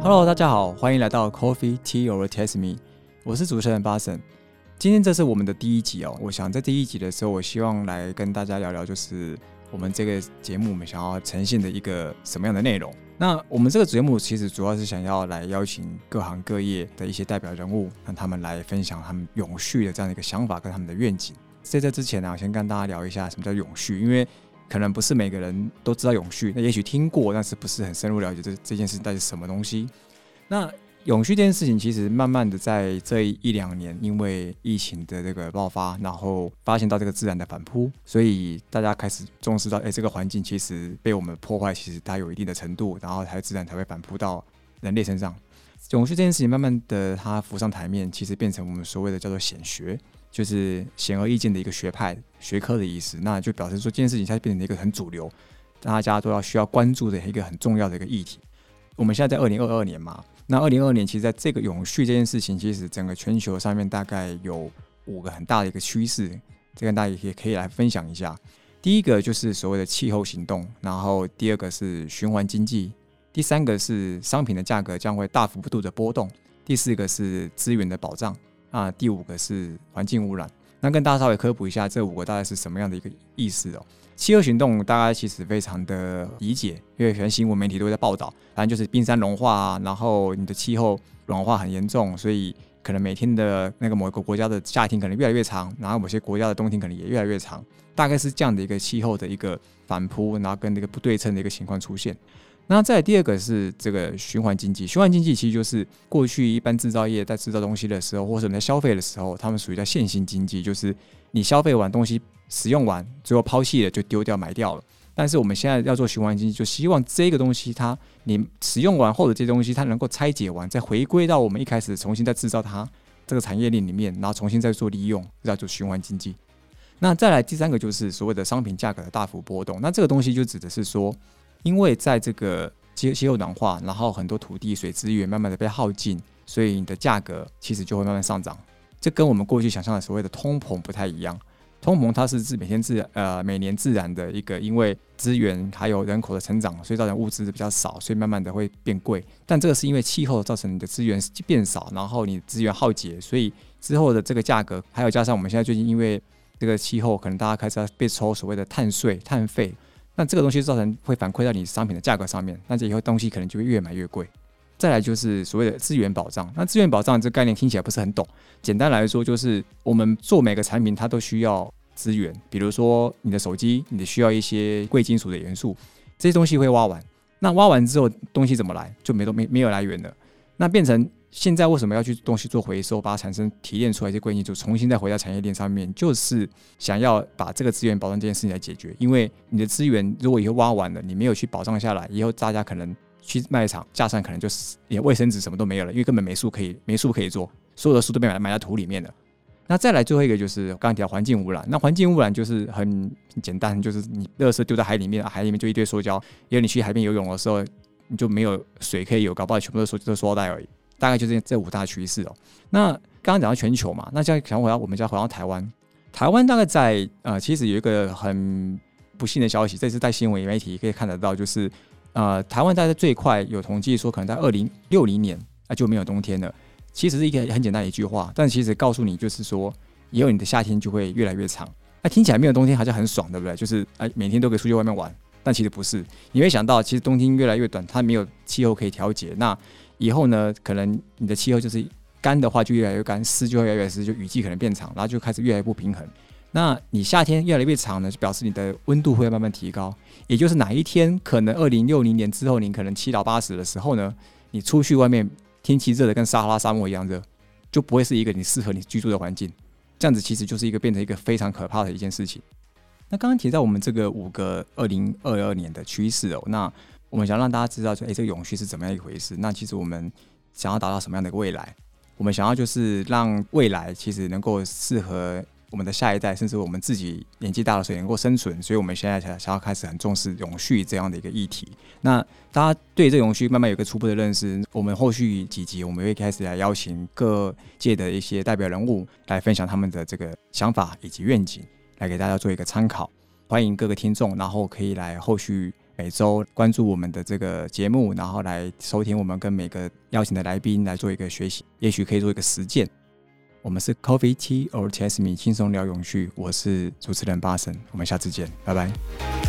Hello，大家好，欢迎来到 Coffee Tea or Test Me，我是主持人巴森。今天这是我们的第一集哦。我想在第一集的时候，我希望来跟大家聊聊，就是我们这个节目我们想要呈现的一个什么样的内容。那我们这个节目其实主要是想要来邀请各行各业的一些代表人物，让他们来分享他们永续的这样的一个想法跟他们的愿景。在这之前呢，我先跟大家聊一下什么叫永续，因为可能不是每个人都知道永续，那也许听过，但是不是很深入了解这这件事到底是什么东西。那永续这件事情，其实慢慢的在这一两年，因为疫情的这个爆发，然后发现到这个自然的反扑，所以大家开始重视到，哎，这个环境其实被我们破坏，其实它有一定的程度，然后才自然才会反扑到人类身上。永续这件事情，慢慢的它浮上台面，其实变成我们所谓的叫做显学，就是显而易见的一个学派学科的意思。那就表示说，这件事情它变成了一个很主流，大家都要需要关注的一个很重要的一个议题。我们现在在二零二二年嘛。那二零二二年，其实在这个永续这件事情，其实整个全球上面大概有五个很大的一个趋势，这个大家也可以来分享一下。第一个就是所谓的气候行动，然后第二个是循环经济，第三个是商品的价格将会大幅度的波动，第四个是资源的保障，啊，第五个是环境污染。那跟大家稍微科普一下，这五个大概是什么样的一个意思哦？气候行动大家其实非常的理解，因为全新闻媒体都在报道，反正就是冰山融化啊，然后你的气候软化很严重，所以可能每天的那个某一个国家的夏天可能越来越长，然后某些国家的冬天可能也越来越长，大概是这样的一个气候的一个反扑，然后跟那个不对称的一个情况出现。那再第二个是这个循环经济，循环经济其实就是过去一般制造业在制造东西的时候，或者你在消费的时候，他们属于在线性经济，就是你消费完东西。使用完，最后抛弃了就丢掉埋掉了。但是我们现在要做循环经济，就希望这个东西它你使用完后的这些东西，它能够拆解完，再回归到我们一开始重新再制造它这个产业链里面，然后重新再做利用，叫做循环经济。那再来第三个就是所谓的商品价格的大幅波动。那这个东西就指的是说，因为在这个气气候暖化，然后很多土地水资源慢慢的被耗尽，所以你的价格其实就会慢慢上涨。这跟我们过去想象的所谓的通膨不太一样。通膨它是自每天自呃每年自然的一个，因为资源还有人口的成长，所以造成物资比较少，所以慢慢的会变贵。但这个是因为气候造成你的资源变少，然后你资源耗竭，所以之后的这个价格，还有加上我们现在最近因为这个气候，可能大家开始要被抽所谓的碳税、碳费，那这个东西造成会反馈到你商品的价格上面，那这以后东西可能就会越买越贵。再来就是所谓的资源保障。那资源保障这概念听起来不是很懂。简单来说，就是我们做每个产品，它都需要资源。比如说你的手机，你需要一些贵金属的元素，这些东西会挖完。那挖完之后，东西怎么来？就没都没没有来源了。那变成现在为什么要去东西做回收，把它产生提炼出来一些贵金属，重新再回到产业链上面，就是想要把这个资源保障这件事情来解决。因为你的资源如果以后挖完了，你没有去保障下来，以后大家可能。去卖场架上可能就是连卫生纸什么都没有了，因为根本没树可以没树可以做，所有的树都被埋埋在土里面了。那再来最后一个就是刚刚提到环境污染，那环境污染就是很简单，就是你垃圾丢在海里面，海里面就一堆塑胶，因为你去海边游泳的时候你就没有水可以游，搞不好全部都是塑塑料袋而已。大概就是这五大趋势哦。那刚刚讲到全球嘛，那现在想回到我们家回到台湾，台湾大概在呃其实有一个很不幸的消息，这次在新闻媒体可以看得到，就是。呃，台湾大概最快有统计说，可能在二零六零年那就没有冬天了。其实是一个很简单的一句话，但其实告诉你就是说，以后你的夏天就会越来越长。那听起来没有冬天好像很爽，对不对？就是哎，每天都可以出去外面玩。但其实不是，你会想到，其实冬天越来越短，它没有气候可以调节。那以后呢，可能你的气候就是干的话就越来越干，湿就会越来越湿，就雨季可能变长，然后就开始越来越不平衡。那你夏天越来越长呢，就表示你的温度会慢慢提高。也就是哪一天可能二零六零年之后，你可能七老八十的时候呢，你出去外面天气热的跟撒哈拉沙漠一样热，就不会是一个你适合你居住的环境。这样子其实就是一个变成一个非常可怕的一件事情。那刚刚提到我们这个五个二零二二年的趋势哦，那我们想让大家知道说，哎，这个永续是怎么样一回事？那其实我们想要达到什么样的一个未来？我们想要就是让未来其实能够适合。我们的下一代，甚至我们自己年纪大了，时候能够生存，所以我们现在才想要开始很重视永续这样的一个议题。那大家对这永续慢慢有个初步的认识，我们后续几集我们会开始来邀请各界的一些代表人物来分享他们的这个想法以及愿景，来给大家做一个参考。欢迎各个听众，然后可以来后续每周关注我们的这个节目，然后来收听我们跟每个邀请的来宾来做一个学习，也许可以做一个实践。我们是 Coffee Tea or tsme，轻松聊永续。我是主持人巴神，我们下次见，拜拜。